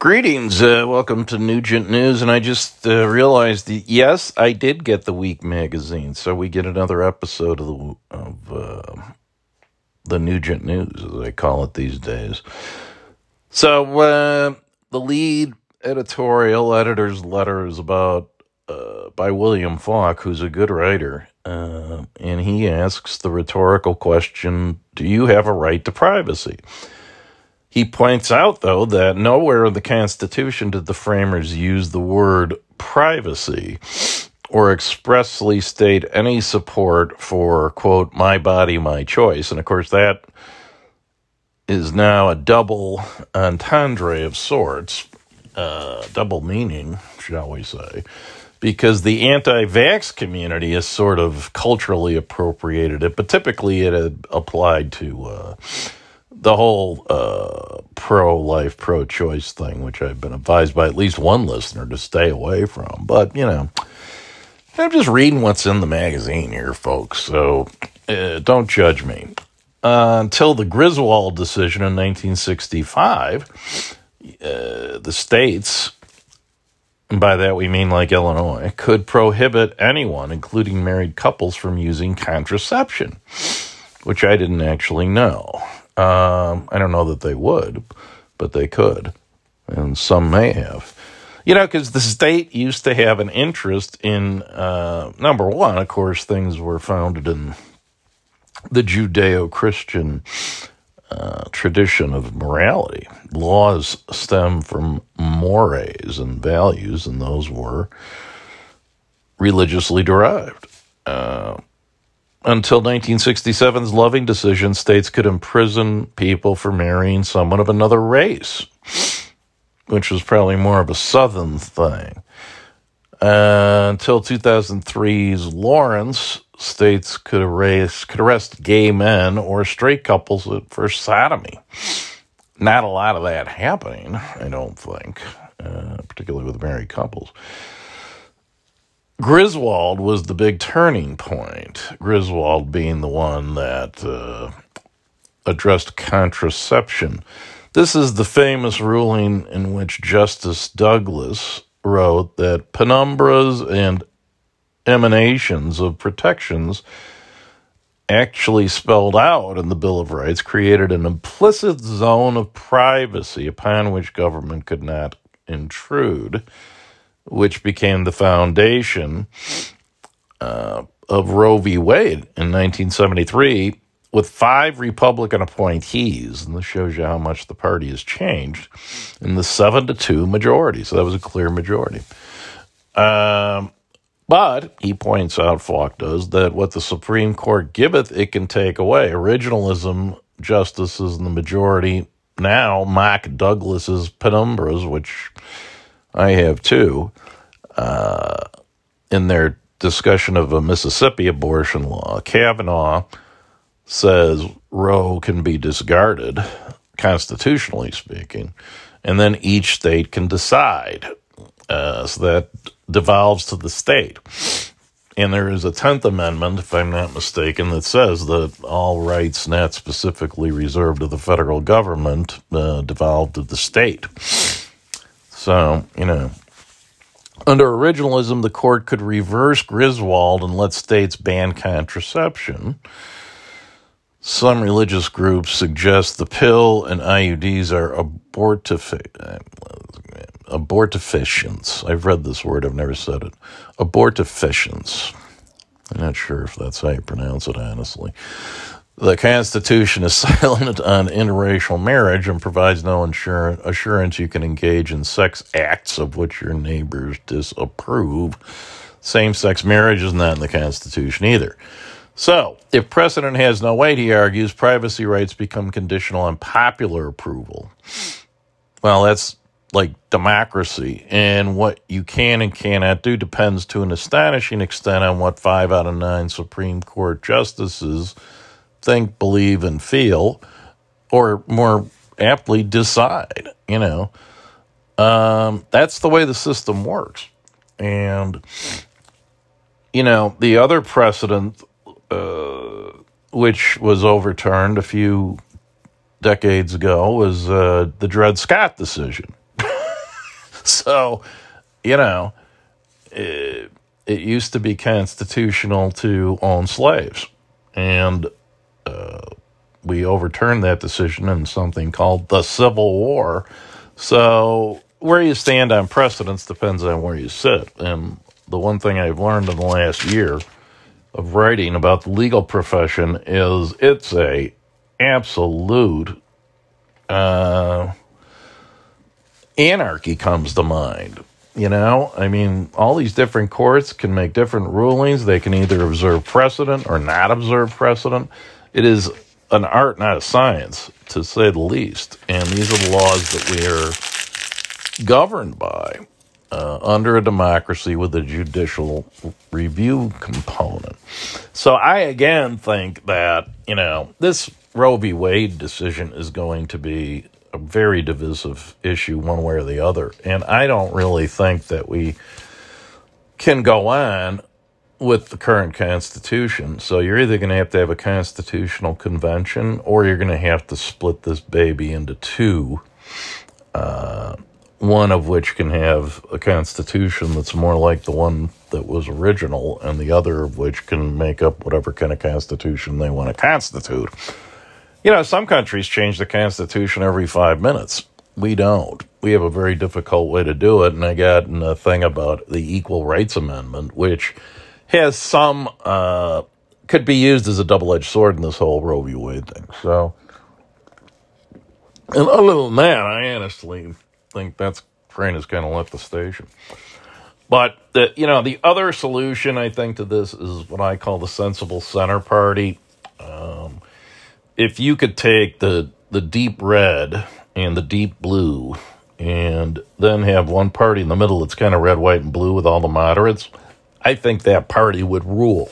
Greetings, uh, welcome to Nugent News. And I just uh, realized, that, yes, I did get the Week magazine, so we get another episode of the of uh, the Nugent News, as I call it these days. So uh, the lead editorial editor's letter is about uh, by William Falk, who's a good writer, uh, and he asks the rhetorical question: Do you have a right to privacy? He points out, though, that nowhere in the Constitution did the framers use the word privacy or expressly state any support for, quote, my body, my choice. And of course, that is now a double entendre of sorts, uh, double meaning, shall we say, because the anti vax community has sort of culturally appropriated it, but typically it had applied to. Uh, the whole uh, pro life, pro choice thing, which I've been advised by at least one listener to stay away from. But, you know, I'm just reading what's in the magazine here, folks. So uh, don't judge me. Uh, until the Griswold decision in 1965, uh, the states, and by that we mean like Illinois, could prohibit anyone, including married couples, from using contraception, which I didn't actually know. Um, I don't know that they would, but they could, and some may have. You know, because the state used to have an interest in, uh, number one, of course, things were founded in the Judeo Christian uh, tradition of morality. Laws stem from mores and values, and those were religiously derived. Uh, until 1967's Loving decision, states could imprison people for marrying someone of another race, which was probably more of a Southern thing. Uh, until 2003's Lawrence, states could arrest, could arrest gay men or straight couples for sodomy. Not a lot of that happening, I don't think, uh, particularly with married couples. Griswold was the big turning point. Griswold being the one that uh, addressed contraception. This is the famous ruling in which Justice Douglas wrote that penumbras and emanations of protections actually spelled out in the Bill of Rights created an implicit zone of privacy upon which government could not intrude which became the foundation uh, of Roe v. Wade in 1973, with five Republican appointees, and this shows you how much the party has changed, in the seven to two majority. So that was a clear majority. Um, but he points out, Falk does, that what the Supreme Court giveth, it can take away. Originalism justices in the majority now mock Douglas's penumbras, which I have too, uh, in their discussion of a Mississippi abortion law. Kavanaugh says Roe can be discarded, constitutionally speaking, and then each state can decide. Uh, so that devolves to the state. And there is a 10th Amendment, if I'm not mistaken, that says that all rights not specifically reserved to the federal government uh, devolve to the state. So, you know, under originalism, the court could reverse Griswold and let states ban contraception. Some religious groups suggest the pill and IUDs are abortifi- abortificients. I've read this word, I've never said it. Abortificients. I'm not sure if that's how you pronounce it, honestly. The Constitution is silent on interracial marriage and provides no assurance you can engage in sex acts of which your neighbors disapprove. Same sex marriage is not in the Constitution either. So, if precedent has no weight, he argues, privacy rights become conditional on popular approval. Well, that's like democracy. And what you can and cannot do depends to an astonishing extent on what five out of nine Supreme Court justices think, believe, and feel, or more aptly decide. You know, um, that's the way the system works. And, you know, the other precedent, uh, which was overturned a few decades ago, was uh, the Dred Scott decision. so, you know, it, it used to be constitutional to own slaves. And uh, we overturned that decision in something called the Civil War. So, where you stand on precedents depends on where you sit. And the one thing I've learned in the last year of writing about the legal profession is it's a absolute uh, anarchy comes to mind. You know, I mean, all these different courts can make different rulings. They can either observe precedent or not observe precedent. It is an art, not a science, to say the least. And these are the laws that we are governed by uh, under a democracy with a judicial review component. So I again think that, you know, this Roe v. Wade decision is going to be a very divisive issue one way or the other. And I don't really think that we can go on with the current constitution. So you're either going to have to have a constitutional convention or you're going to have to split this baby into two. Uh, one of which can have a constitution that's more like the one that was original, and the other of which can make up whatever kind of constitution they want to constitute. You know, some countries change the constitution every five minutes. We don't. We have a very difficult way to do it, and I got a thing about the Equal Rights Amendment, which has some uh, could be used as a double edged sword in this whole Roe v. Wade thing. So, and other than that, I honestly think that's train has kind of left the station. But the you know the other solution I think to this is what I call the sensible center party. Um, if you could take the the deep red and the deep blue, and then have one party in the middle that's kind of red, white, and blue with all the moderates, I think that party would rule.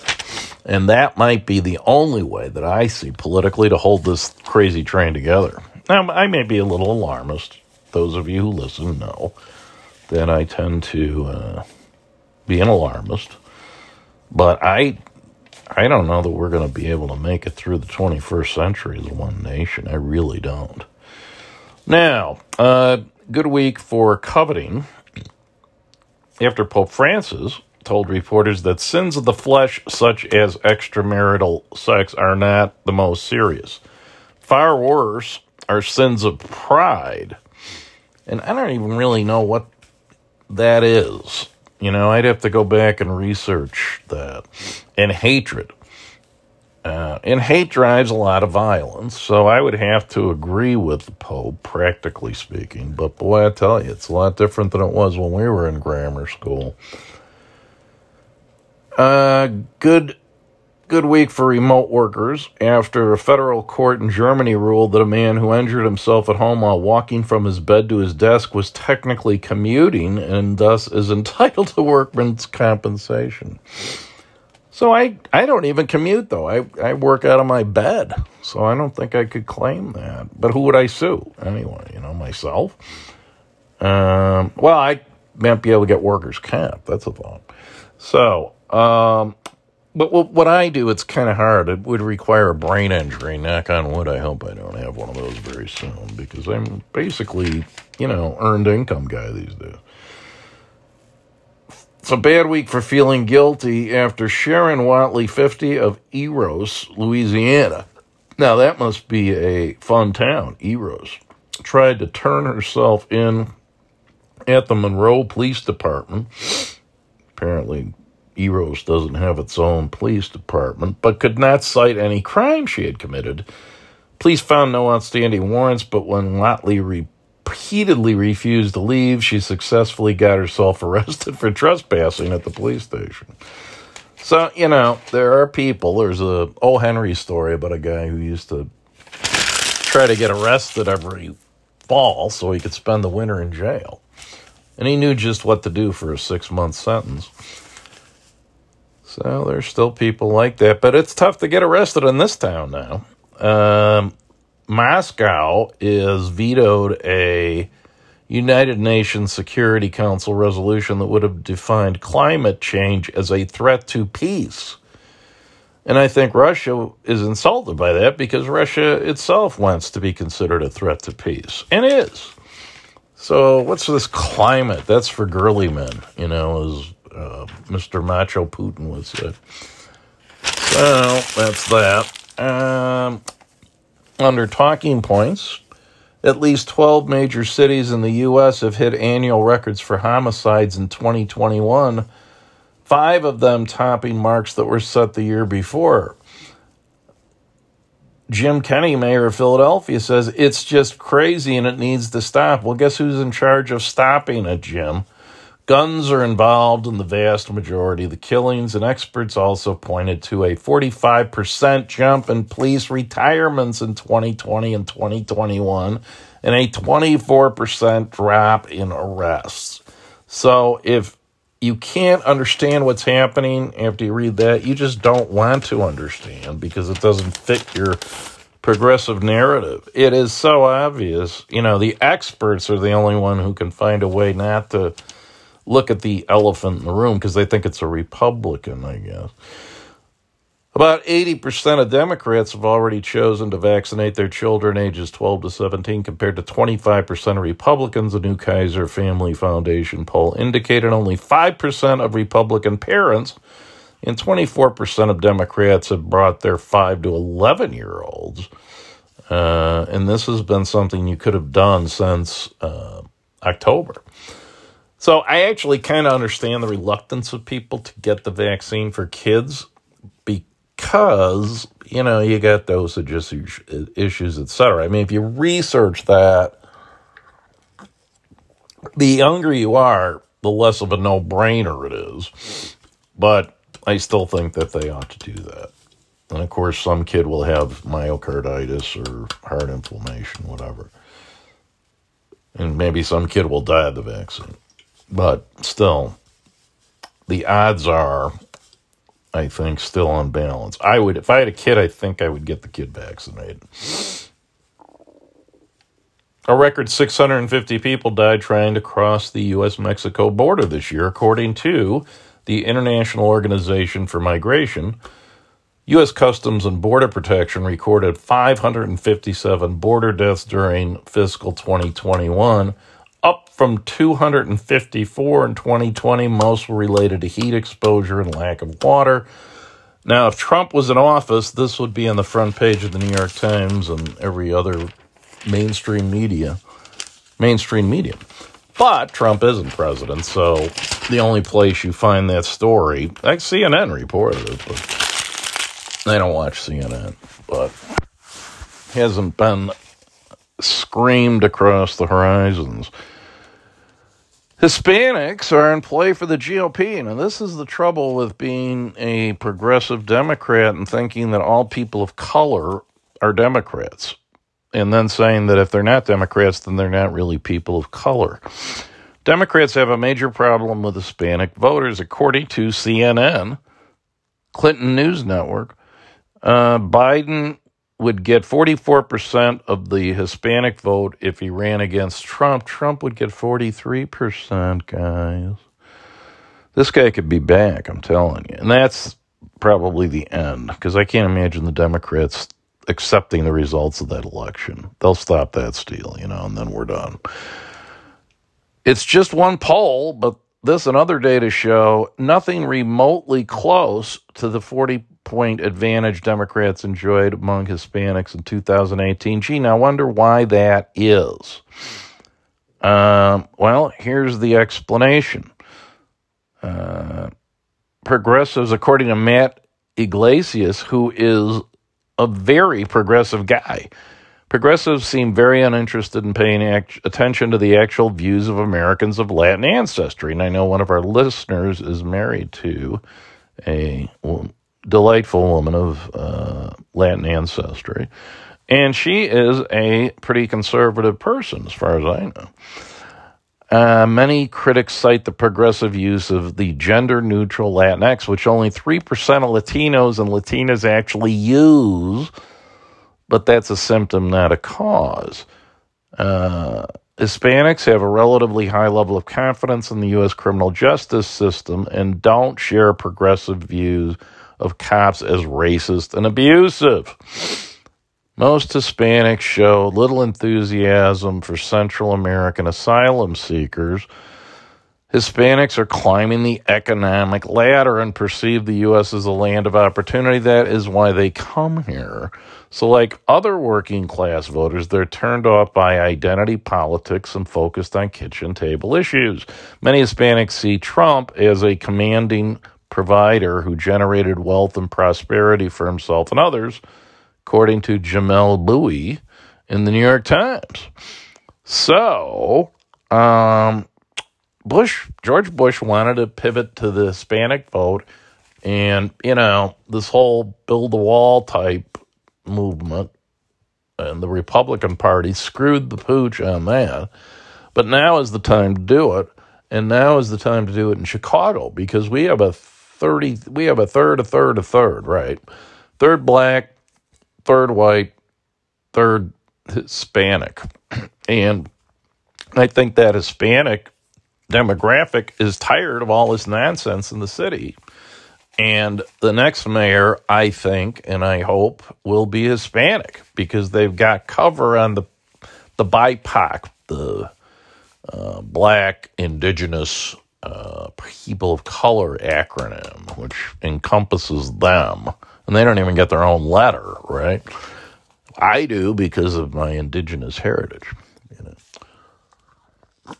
And that might be the only way that I see politically to hold this crazy train together. Now, I may be a little alarmist those of you who listen know that I tend to uh, be an alarmist. But I, I don't know that we're going to be able to make it through the 21st century as one nation. I really don't. Now, uh, good week for coveting. After Pope Francis told reporters that sins of the flesh, such as extramarital sex, are not the most serious. Far worse are sins of pride and I don't even really know what that is. You know, I'd have to go back and research that. And hatred. Uh, and hate drives a lot of violence, so I would have to agree with the Pope, practically speaking. But boy, I tell you, it's a lot different than it was when we were in grammar school. Uh, good Good week for remote workers after a federal court in Germany ruled that a man who injured himself at home while walking from his bed to his desk was technically commuting and thus is entitled to workman's compensation. So I, I don't even commute though. I, I work out of my bed. So I don't think I could claim that. But who would I sue? Anyway, you know, myself. Um, well, I might be able to get workers' comp. That's a thought. So, um, but what I do, it's kind of hard. It would require a brain injury. Knock on wood. I hope I don't have one of those very soon because I'm basically, you know, earned income guy these days. It's a bad week for feeling guilty after Sharon Watley, 50 of Eros, Louisiana. Now, that must be a fun town, Eros. Tried to turn herself in at the Monroe Police Department. Apparently, Eros doesn't have its own police department, but could not cite any crime she had committed. Police found no outstanding warrants, but when Watley repeatedly refused to leave, she successfully got herself arrested for trespassing at the police station. So, you know, there are people. There's a O. Henry story about a guy who used to try to get arrested every fall so he could spend the winter in jail. And he knew just what to do for a six month sentence. So there's still people like that, but it's tough to get arrested in this town now. Um, Moscow is vetoed a United Nations Security Council resolution that would have defined climate change as a threat to peace. And I think Russia is insulted by that because Russia itself wants to be considered a threat to peace and is. So, what's this climate? That's for girly men, you know, uh, Mr. Macho Putin was. say. So, that's that. Um, under talking points, at least 12 major cities in the U.S. have hit annual records for homicides in 2021, five of them topping marks that were set the year before. Jim Kenney, mayor of Philadelphia, says it's just crazy and it needs to stop. Well, guess who's in charge of stopping it, Jim? Guns are involved in the vast majority of the killings, and experts also pointed to a 45% jump in police retirements in 2020 and 2021, and a 24% drop in arrests. So, if you can't understand what's happening after you read that, you just don't want to understand because it doesn't fit your progressive narrative. It is so obvious. You know, the experts are the only one who can find a way not to look at the elephant in the room because they think it's a Republican, I guess. About 80% of Democrats have already chosen to vaccinate their children ages 12 to 17, compared to 25% of Republicans. A new Kaiser Family Foundation poll indicated only 5% of Republican parents and 24% of Democrats have brought their 5 to 11 year olds. Uh, and this has been something you could have done since uh, October. So I actually kind of understand the reluctance of people to get the vaccine for kids because, you know, you got dosage issues, etc. I mean, if you research that, the younger you are, the less of a no brainer it is. But I still think that they ought to do that. And of course, some kid will have myocarditis or heart inflammation, whatever. And maybe some kid will die of the vaccine. But still, the odds are, I think, still on balance. I would, if I had a kid, I think I would get the kid vaccinated. A record 650 people died trying to cross the U.S. Mexico border this year, according to the International Organization for Migration. U.S. Customs and Border Protection recorded 557 border deaths during fiscal 2021 up from 254 in 2020. Most were related to heat exposure and lack of water. Now, if Trump was in office, this would be on the front page of the New York Times and every other mainstream media. Mainstream media. But Trump isn't president, so the only place you find that story, like CNN reported it, but I don't watch CNN, but hasn't been screamed across the horizons. Hispanics are in play for the GOP, and this is the trouble with being a progressive Democrat and thinking that all people of color are Democrats, and then saying that if they're not Democrats, then they're not really people of color. Democrats have a major problem with Hispanic voters, according to CNN, Clinton News Network. Uh, Biden would get 44% of the Hispanic vote if he ran against Trump. Trump would get 43%, guys. This guy could be back, I'm telling you. And that's probably the end, because I can't imagine the Democrats accepting the results of that election. They'll stop that steal, you know, and then we're done. It's just one poll, but this and other data show nothing remotely close to the 40 point advantage Democrats enjoyed among Hispanics in 2018. Gee, now I wonder why that is. Um, well, here's the explanation. Uh, progressives, according to Matt Yglesias, who is a very progressive guy, progressives seem very uninterested in paying act- attention to the actual views of Americans of Latin ancestry. And I know one of our listeners is married to a delightful woman of uh, Latin ancestry. And she is a pretty conservative person, as far as I know. Uh, many critics cite the progressive use of the gender neutral Latinx, which only 3% of Latinos and Latinas actually use, but that's a symptom, not a cause. Uh, Hispanics have a relatively high level of confidence in the U.S. criminal justice system and don't share progressive views of cops as racist and abusive. Most Hispanics show little enthusiasm for Central American asylum seekers. Hispanics are climbing the economic ladder and perceive the U.S. as a land of opportunity. That is why they come here. So, like other working class voters, they're turned off by identity politics and focused on kitchen table issues. Many Hispanics see Trump as a commanding provider who generated wealth and prosperity for himself and others, according to Jamelle Bouie in the New York Times. So, um, Bush, George Bush wanted to pivot to the Hispanic vote, and you know this whole build the wall type movement, and the Republican Party screwed the pooch on that. But now is the time to do it, and now is the time to do it in Chicago because we have a thirty, we have a third, a third, a third, right? Third black, third white, third Hispanic, and I think that Hispanic demographic is tired of all this nonsense in the city. And the next mayor, I think, and I hope, will be Hispanic because they've got cover on the the BIPOC, the uh, Black Indigenous uh, People of Color acronym, which encompasses them, and they don't even get their own letter, right? I do because of my indigenous heritage. You know.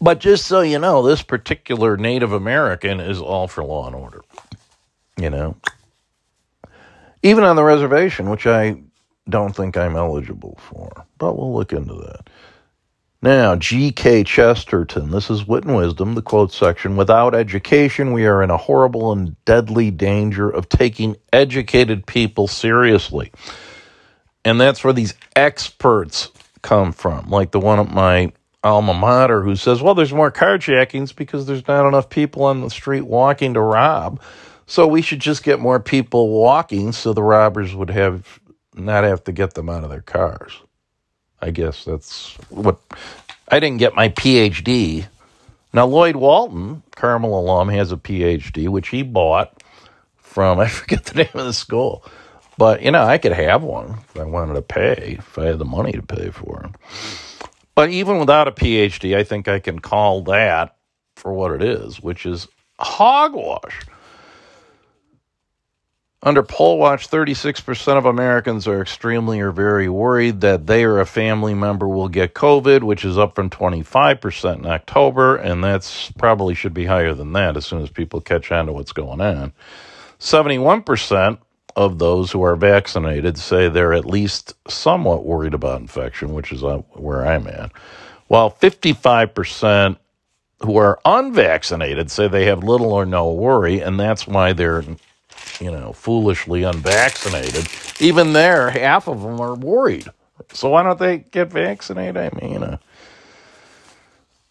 But just so you know, this particular Native American is all for law and order. You know, even on the reservation, which I don't think I'm eligible for, but we'll look into that. Now, G.K. Chesterton, this is Wit and Wisdom, the quote section. Without education, we are in a horrible and deadly danger of taking educated people seriously. And that's where these experts come from, like the one at my alma mater who says, well, there's more carjackings because there's not enough people on the street walking to rob. So we should just get more people walking so the robbers would have not have to get them out of their cars. I guess that's what I didn't get my PhD. Now Lloyd Walton, Carmel alum, has a PhD which he bought from I forget the name of the school. But you know, I could have one if I wanted to pay, if I had the money to pay for it. But even without a PhD, I think I can call that for what it is, which is hogwash. Under Poll Watch, 36% of Americans are extremely or very worried that they or a family member will get COVID, which is up from 25% in October, and that's probably should be higher than that as soon as people catch on to what's going on. 71% of those who are vaccinated say they're at least somewhat worried about infection, which is uh, where I'm at, while 55% who are unvaccinated say they have little or no worry, and that's why they're, you know, foolishly unvaccinated. Even there, half of them are worried. So why don't they get vaccinated? I mean, uh,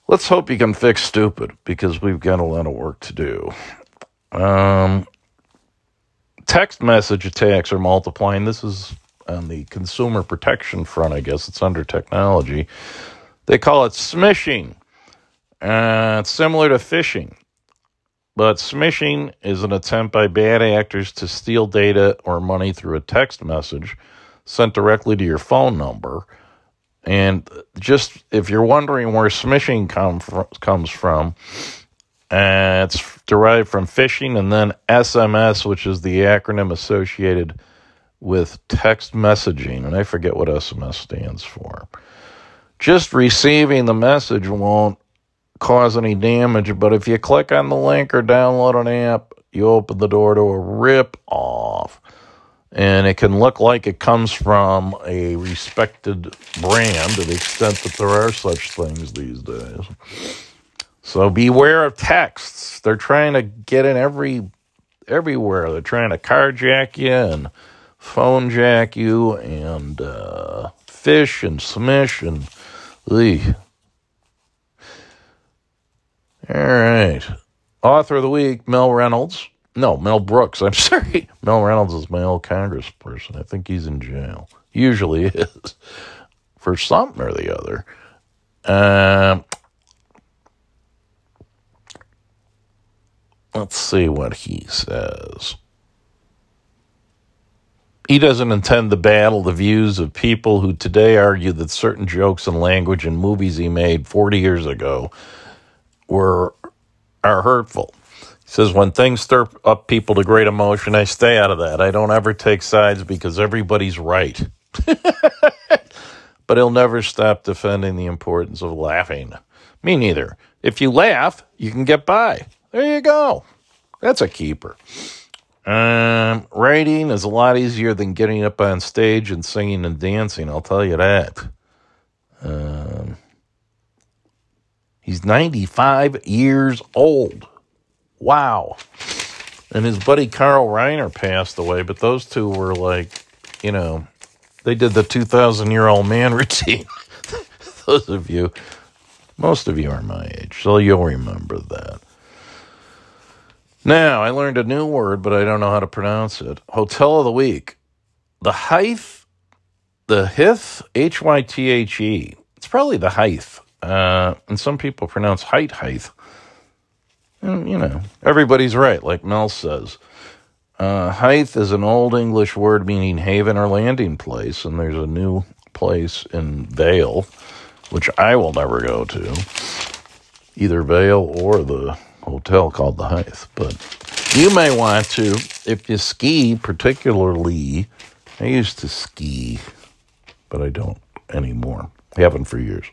let's hope you can fix stupid because we've got a lot of work to do. Um, text message attacks are multiplying. This is on the consumer protection front, I guess. It's under technology. They call it smishing. Uh, it's similar to phishing. But smishing is an attempt by bad actors to steal data or money through a text message sent directly to your phone number. And just if you're wondering where smishing come comes from, uh, it's derived from phishing and then SMS, which is the acronym associated with text messaging. And I forget what SMS stands for. Just receiving the message won't cause any damage, but if you click on the link or download an app, you open the door to a rip off. And it can look like it comes from a respected brand to the extent that there are such things these days. So beware of texts. They're trying to get in every everywhere. They're trying to carjack you and phone jack you and uh, fish and smish and ugh. All right. Author of the week, Mel Reynolds. No, Mel Brooks. I'm sorry. Mel Reynolds is my old congressperson. I think he's in jail. Usually is. For something or the other. Um, Let's see what he says. he doesn't intend to battle the views of people who today argue that certain jokes and language in movies he made 40 years ago were are hurtful. He says when things stir up people to great emotion, I stay out of that. I don't ever take sides because everybody's right. but he'll never stop defending the importance of laughing. Me neither. If you laugh, you can get by. There you go. That's a keeper. Um, writing is a lot easier than getting up on stage and singing and dancing. I'll tell you that. Um, he's 95 years old. Wow. And his buddy Carl Reiner passed away, but those two were like, you know, they did the 2,000 year old man routine. those of you, most of you are my age, so you'll remember that. Now, I learned a new word, but I don't know how to pronounce it. Hotel of the week. The Hythe, the Hith, H Y T H E. It's probably the Hythe. Uh, and some people pronounce height, height. And, you know, everybody's right, like Mel says. Uh, Hythe is an old English word meaning haven or landing place, and there's a new place in Vail, which I will never go to. Either Vail or the hotel called the Hythe. But you may want to, if you ski, particularly. I used to ski, but I don't anymore. I haven't for years.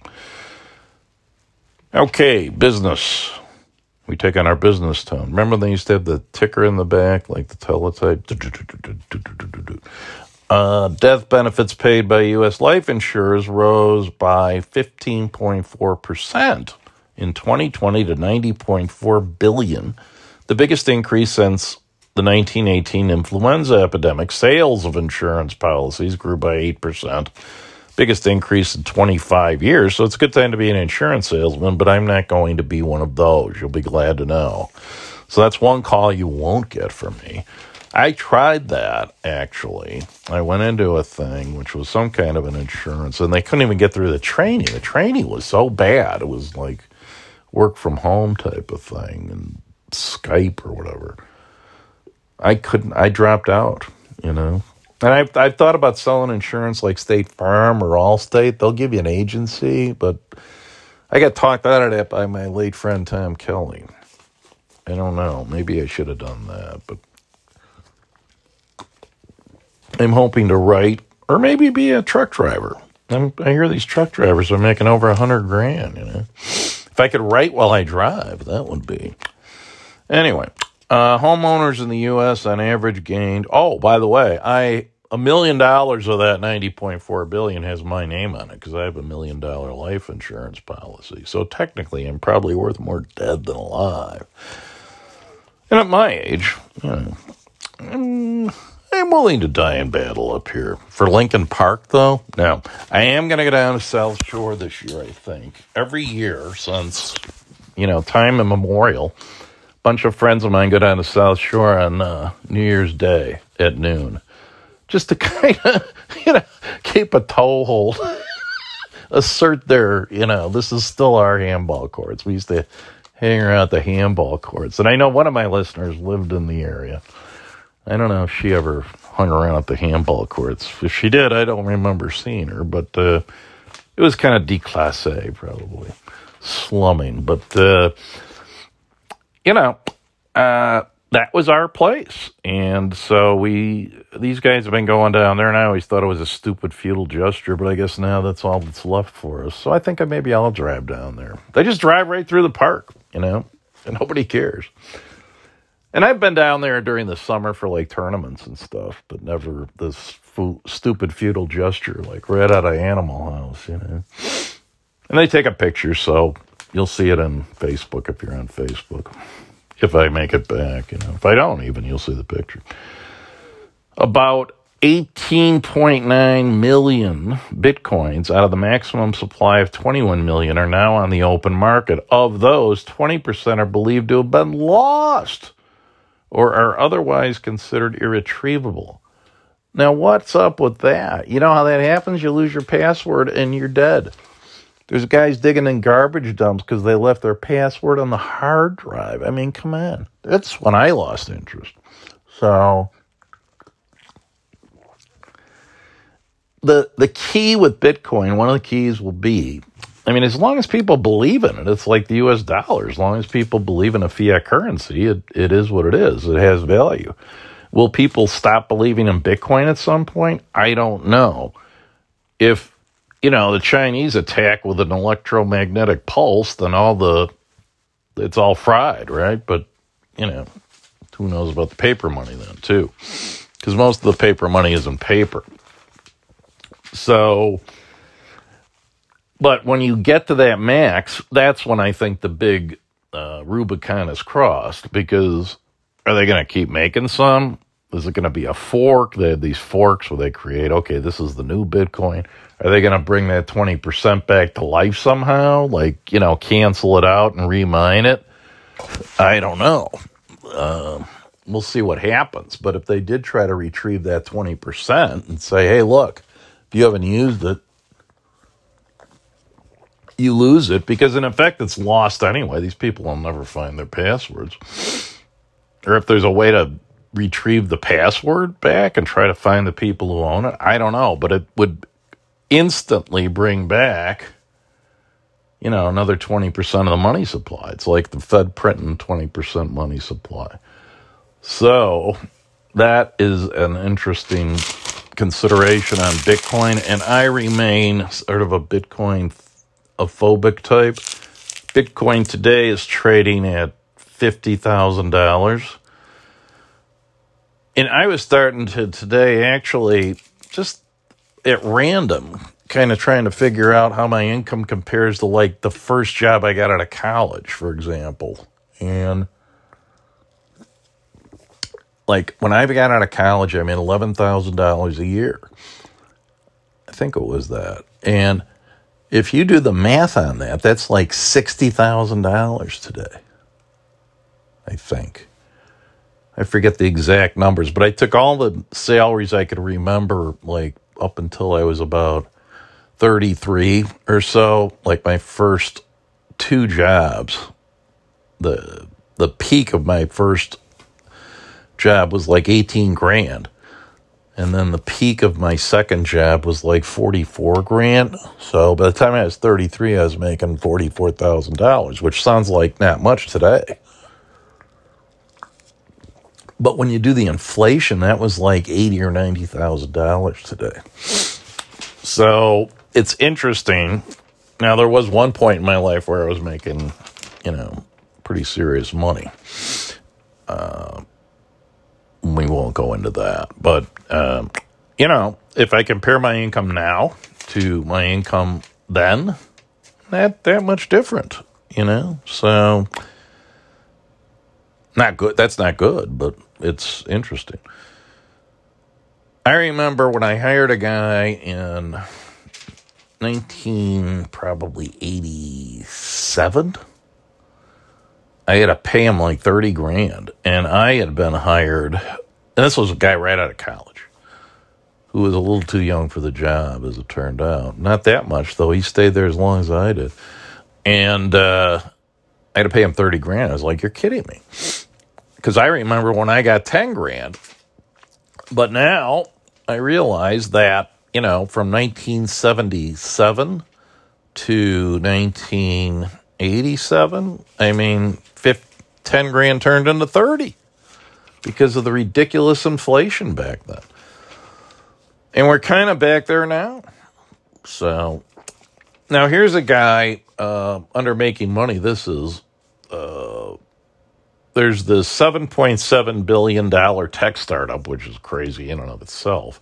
Okay, business. We take on our business tone. Remember they used to have the ticker in the back, like the teletype? Uh, death benefits paid by U.S. life insurers rose by 15.4% in 2020 to 90.4 billion, the biggest increase since the 1918 influenza epidemic. Sales of insurance policies grew by 8%, biggest increase in 25 years. So it's a good time to be an insurance salesman, but I'm not going to be one of those. You'll be glad to know. So that's one call you won't get from me. I tried that actually. I went into a thing which was some kind of an insurance, and they couldn't even get through the training. The training was so bad. It was like work from home type of thing and Skype or whatever. I couldn't, I dropped out, you know. And I've, I've thought about selling insurance like State Farm or Allstate. They'll give you an agency, but I got talked out of that by my late friend Tom Kelly. I don't know. Maybe I should have done that, but I'm hoping to write or maybe be a truck driver. I'm, i hear these truck drivers are making over a hundred grand, you know. If I could write while I drive, that would be. Anyway, uh, homeowners in the U.S. on average gained. Oh, by the way, I a million dollars of that ninety point four billion has my name on it because I have a million dollar life insurance policy. So technically, I'm probably worth more dead than alive. And at my age, know, I'm, willing to die in battle up here. For Lincoln Park, though, no. I am going to go down to South Shore this year, I think. Every year since, you know, time immemorial, bunch of friends of mine go down to South Shore on uh, New Year's Day at noon just to kind of, you know, keep a toehold, assert their, you know, this is still our handball courts. We used to hang around the handball courts. And I know one of my listeners lived in the area. I don't know if she ever hung around at the handball courts. If she did, I don't remember seeing her, but uh, it was kind of declasse, probably slumming. But uh, you know, uh, that was our place, and so we these guys have been going down there, and I always thought it was a stupid feudal gesture, but I guess now that's all that's left for us. So I think maybe I'll drive down there. They just drive right through the park, you know, and nobody cares. And I've been down there during the summer for like tournaments and stuff, but never this stupid feudal gesture, like right out of Animal House, you know. And they take a picture, so you'll see it on Facebook if you're on Facebook. If I make it back, you know. If I don't, even you'll see the picture. About 18.9 million bitcoins out of the maximum supply of 21 million are now on the open market. Of those, 20% are believed to have been lost or are otherwise considered irretrievable. Now, what's up with that? You know how that happens? You lose your password and you're dead. There's guys digging in garbage dumps because they left their password on the hard drive. I mean, come on. That's when I lost interest. So, the the key with Bitcoin, one of the keys will be, I mean, as long as people believe in it, it's like the U.S. dollar. As long as people believe in a fiat currency, it, it is what it is. It has value. Will people stop believing in Bitcoin at some point? I don't know. If you know the Chinese attack with an electromagnetic pulse, then all the it's all fried, right? But you know, who knows about the paper money then too? Because most of the paper money is in paper. So, but when you get to that max, that's when I think the big uh, Rubicon is crossed because are they going to keep making some? Is it going to be a fork? They have these forks where they create, okay, this is the new Bitcoin. Are they going to bring that 20% back to life somehow? Like, you know, cancel it out and remine it? I don't know. Uh, we'll see what happens. But if they did try to retrieve that 20% and say, hey, look, if you haven't used it, you lose it because, in effect, it's lost anyway. These people will never find their passwords. Or if there's a way to retrieve the password back and try to find the people who own it, I don't know. But it would instantly bring back, you know, another 20% of the money supply. It's like the Fed printing 20% money supply. So that is an interesting consideration on Bitcoin, and I remain sort of a Bitcoin a phobic type. Bitcoin today is trading at fifty thousand dollars, and I was starting to today actually just at random, kind of trying to figure out how my income compares to like the first job I got out of college, for example, and like when I got out of college, I made eleven thousand dollars a year. I think it was that. And if you do the math on that, that's like sixty thousand dollars today. I think. I forget the exact numbers, but I took all the salaries I could remember, like up until I was about 33 or so, like my first two jobs. The the peak of my first job was like 18 grand. And then the peak of my second job was like 44 grand. So by the time I was 33, I was making $44,000, which sounds like not much today. But when you do the inflation, that was like eighty or ninety thousand dollars today. So it's interesting. Now there was one point in my life where I was making, you know, pretty serious money. Uh, we won't go into that. But, um, you know, if I compare my income now to my income then, not that much different, you know? So, not good. That's not good, but it's interesting. I remember when I hired a guy in 19, probably 87 I had to pay him like 30 grand. And I had been hired, and this was a guy right out of college who was a little too young for the job, as it turned out. Not that much, though. He stayed there as long as I did. And uh, I had to pay him 30 grand. I was like, you're kidding me. Because I remember when I got 10 grand. But now I realize that, you know, from 1977 to 1987, I mean, 10 grand turned into 30 because of the ridiculous inflation back then. And we're kind of back there now. So now here's a guy uh, under making money. This is uh, there's the 7.7 billion dollar tech startup, which is crazy in and of itself.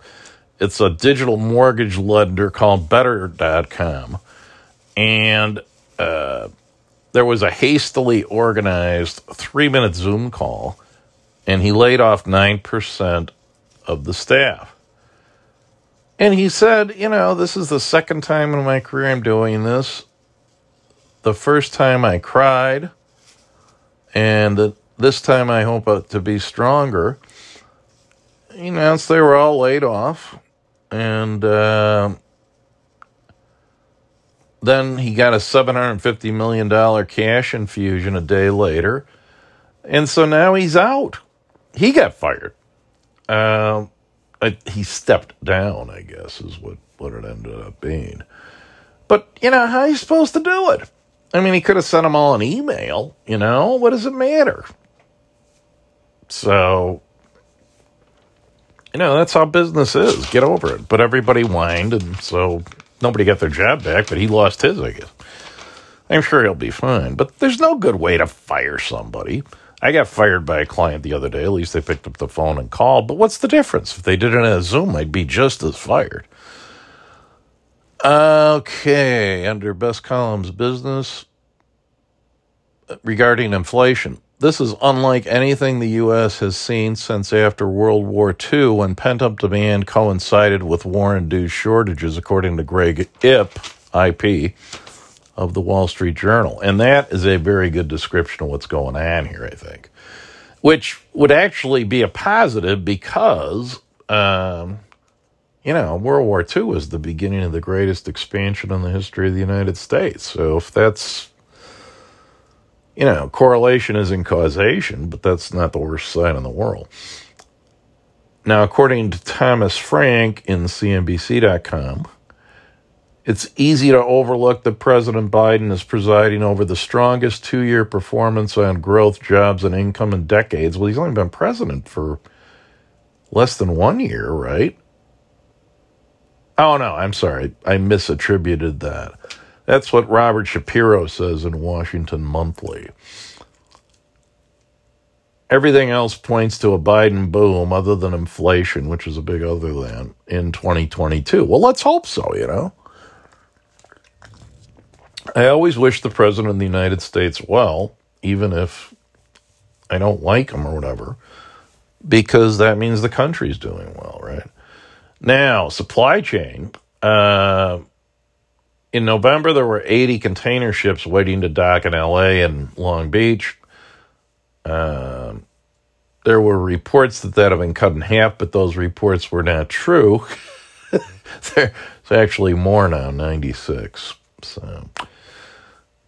It's a digital mortgage lender called Better.com, and uh, there was a hastily organized three minute Zoom call, and he laid off 9% of the staff. And he said, You know, this is the second time in my career I'm doing this. The first time I cried, and this time I hope to be stronger. He announced they were all laid off, and uh, then he got a $750 million cash infusion a day later. And so now he's out. He got fired. Uh, he stepped down, I guess, is what what it ended up being. But, you know, how are you supposed to do it? I mean, he could have sent them all an email, you know? What does it matter? So, you know, that's how business is. Get over it. But everybody whined, and so nobody got their job back, but he lost his, I guess. I'm sure he'll be fine. But there's no good way to fire somebody. I got fired by a client the other day. At least they picked up the phone and called. But what's the difference? If they did it in a Zoom, I'd be just as fired. Okay, under best columns business uh, regarding inflation. This is unlike anything the U.S. has seen since after World War II when pent up demand coincided with war induced shortages, according to Greg Ip, IP, of the Wall Street Journal. And that is a very good description of what's going on here, I think, which would actually be a positive because, um, you know, World War II was the beginning of the greatest expansion in the history of the United States. So if that's you know, correlation isn't causation, but that's not the worst sign in the world. Now, according to Thomas Frank in CNBC.com, it's easy to overlook that President Biden is presiding over the strongest two year performance on growth, jobs, and income in decades. Well, he's only been president for less than one year, right? Oh, no, I'm sorry. I misattributed that. That's what Robert Shapiro says in Washington Monthly. Everything else points to a Biden boom other than inflation, which is a big other than, in 2022. Well, let's hope so, you know. I always wish the President of the United States well, even if I don't like him or whatever, because that means the country's doing well, right? Now, supply chain. Uh, in November, there were 80 container ships waiting to dock in LA and Long Beach. Um, there were reports that that had been cut in half, but those reports were not true. There's actually more now, 96. So,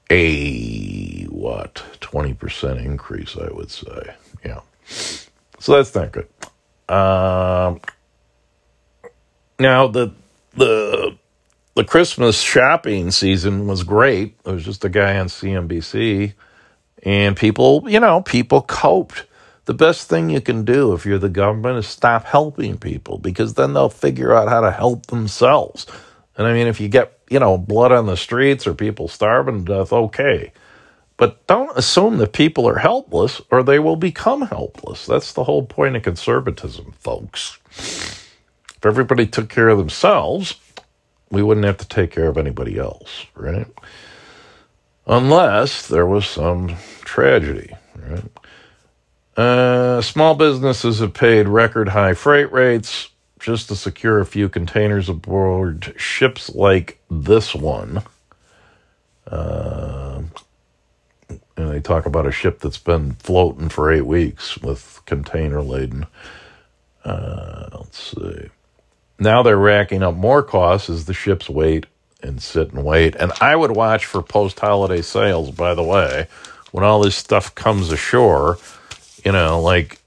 a what? 20% increase, I would say. Yeah. So that's not good. Um, now, the the the Christmas shopping season was great. There was just a guy on CNBC, and people, you know, people coped. The best thing you can do if you're the government is stop helping people because then they'll figure out how to help themselves. And I mean, if you get, you know, blood on the streets or people starving to death, okay. But don't assume that people are helpless or they will become helpless. That's the whole point of conservatism, folks. If everybody took care of themselves, we wouldn't have to take care of anybody else, right? Unless there was some tragedy, right? Uh, small businesses have paid record high freight rates just to secure a few containers aboard ships like this one. Uh, and they talk about a ship that's been floating for eight weeks with container laden. Uh, let's see. Now they're racking up more costs as the ships wait and sit and wait. And I would watch for post holiday sales, by the way, when all this stuff comes ashore, you know, like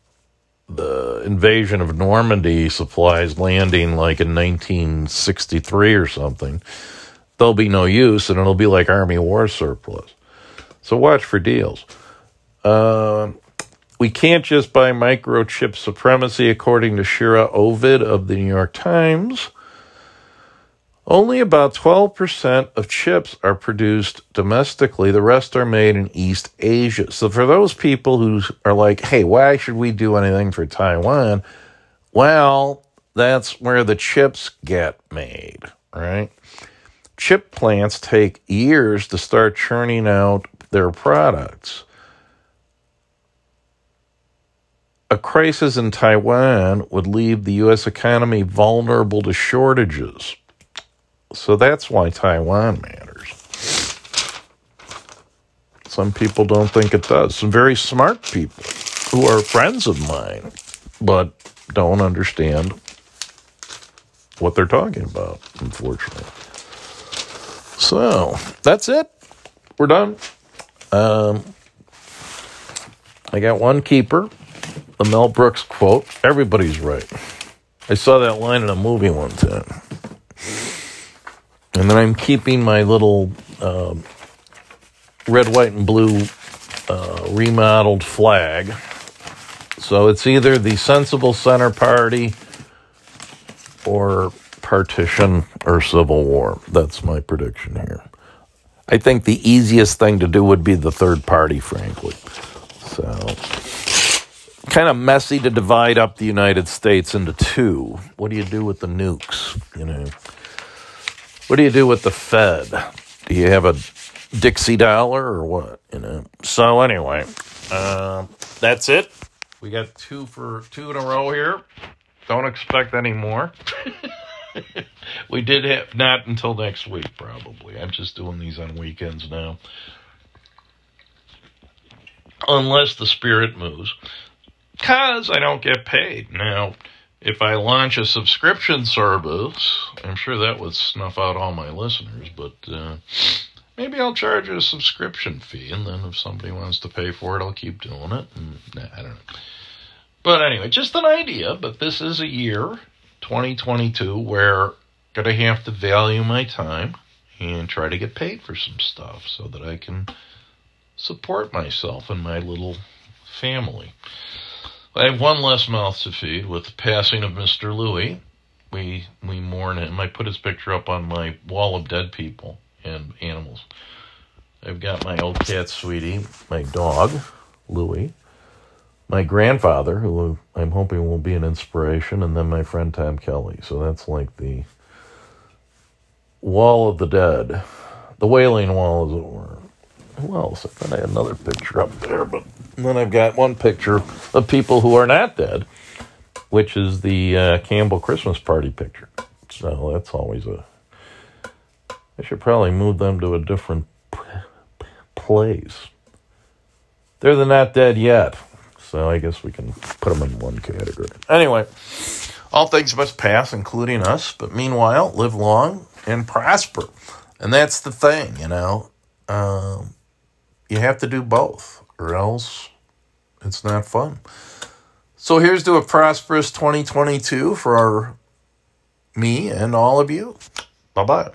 the invasion of Normandy supplies landing like in 1963 or something. There'll be no use and it'll be like Army war surplus. So watch for deals. Uh, we can't just buy microchip supremacy, according to Shira Ovide of the New York Times. Only about 12% of chips are produced domestically. The rest are made in East Asia. So, for those people who are like, hey, why should we do anything for Taiwan? Well, that's where the chips get made, right? Chip plants take years to start churning out their products. A crisis in Taiwan would leave the U.S. economy vulnerable to shortages. So that's why Taiwan matters. Some people don't think it does. Some very smart people who are friends of mine, but don't understand what they're talking about, unfortunately. So that's it. We're done. Um, I got one keeper the Mel Brooks quote everybody's right. I saw that line in a movie one time. And then I'm keeping my little uh, red, white, and blue uh, remodeled flag. So it's either the Sensible Center Party or partition or civil war. That's my prediction here. I think the easiest thing to do would be the third party, frankly. So, kind of messy to divide up the United States into two. What do you do with the nukes? You know, what do you do with the Fed? Do you have a Dixie dollar or what? You know. So anyway, uh, that's it. We got two for two in a row here. Don't expect any more. we did have not until next week, probably. I'm just doing these on weekends now. Unless the spirit moves. Because I don't get paid. Now, if I launch a subscription service, I'm sure that would snuff out all my listeners, but uh, maybe I'll charge a subscription fee, and then if somebody wants to pay for it, I'll keep doing it. And, nah, I don't know. But anyway, just an idea, but this is a year 2022 where I'm going to have to value my time and try to get paid for some stuff so that I can support myself and my little family. I have one less mouth to feed with the passing of Mr. Louis. We we mourn him. I put his picture up on my wall of dead people and animals. I've got my old cat Sweetie, my dog Louis, my grandfather, who I'm hoping will be an inspiration, and then my friend Tom Kelly. So that's like the wall of the dead, the wailing wall, as it were. Who else? I thought I had another picture up there, but then I've got one picture of people who are not dead, which is the uh, Campbell Christmas party picture. So that's always a. I should probably move them to a different place. They're the not dead yet. So I guess we can put them in one category. Anyway, all things must pass, including us. But meanwhile, live long and prosper. And that's the thing, you know. Um, you have to do both, or else it's not fun. So here's to a prosperous 2022 for our, me and all of you. Bye bye.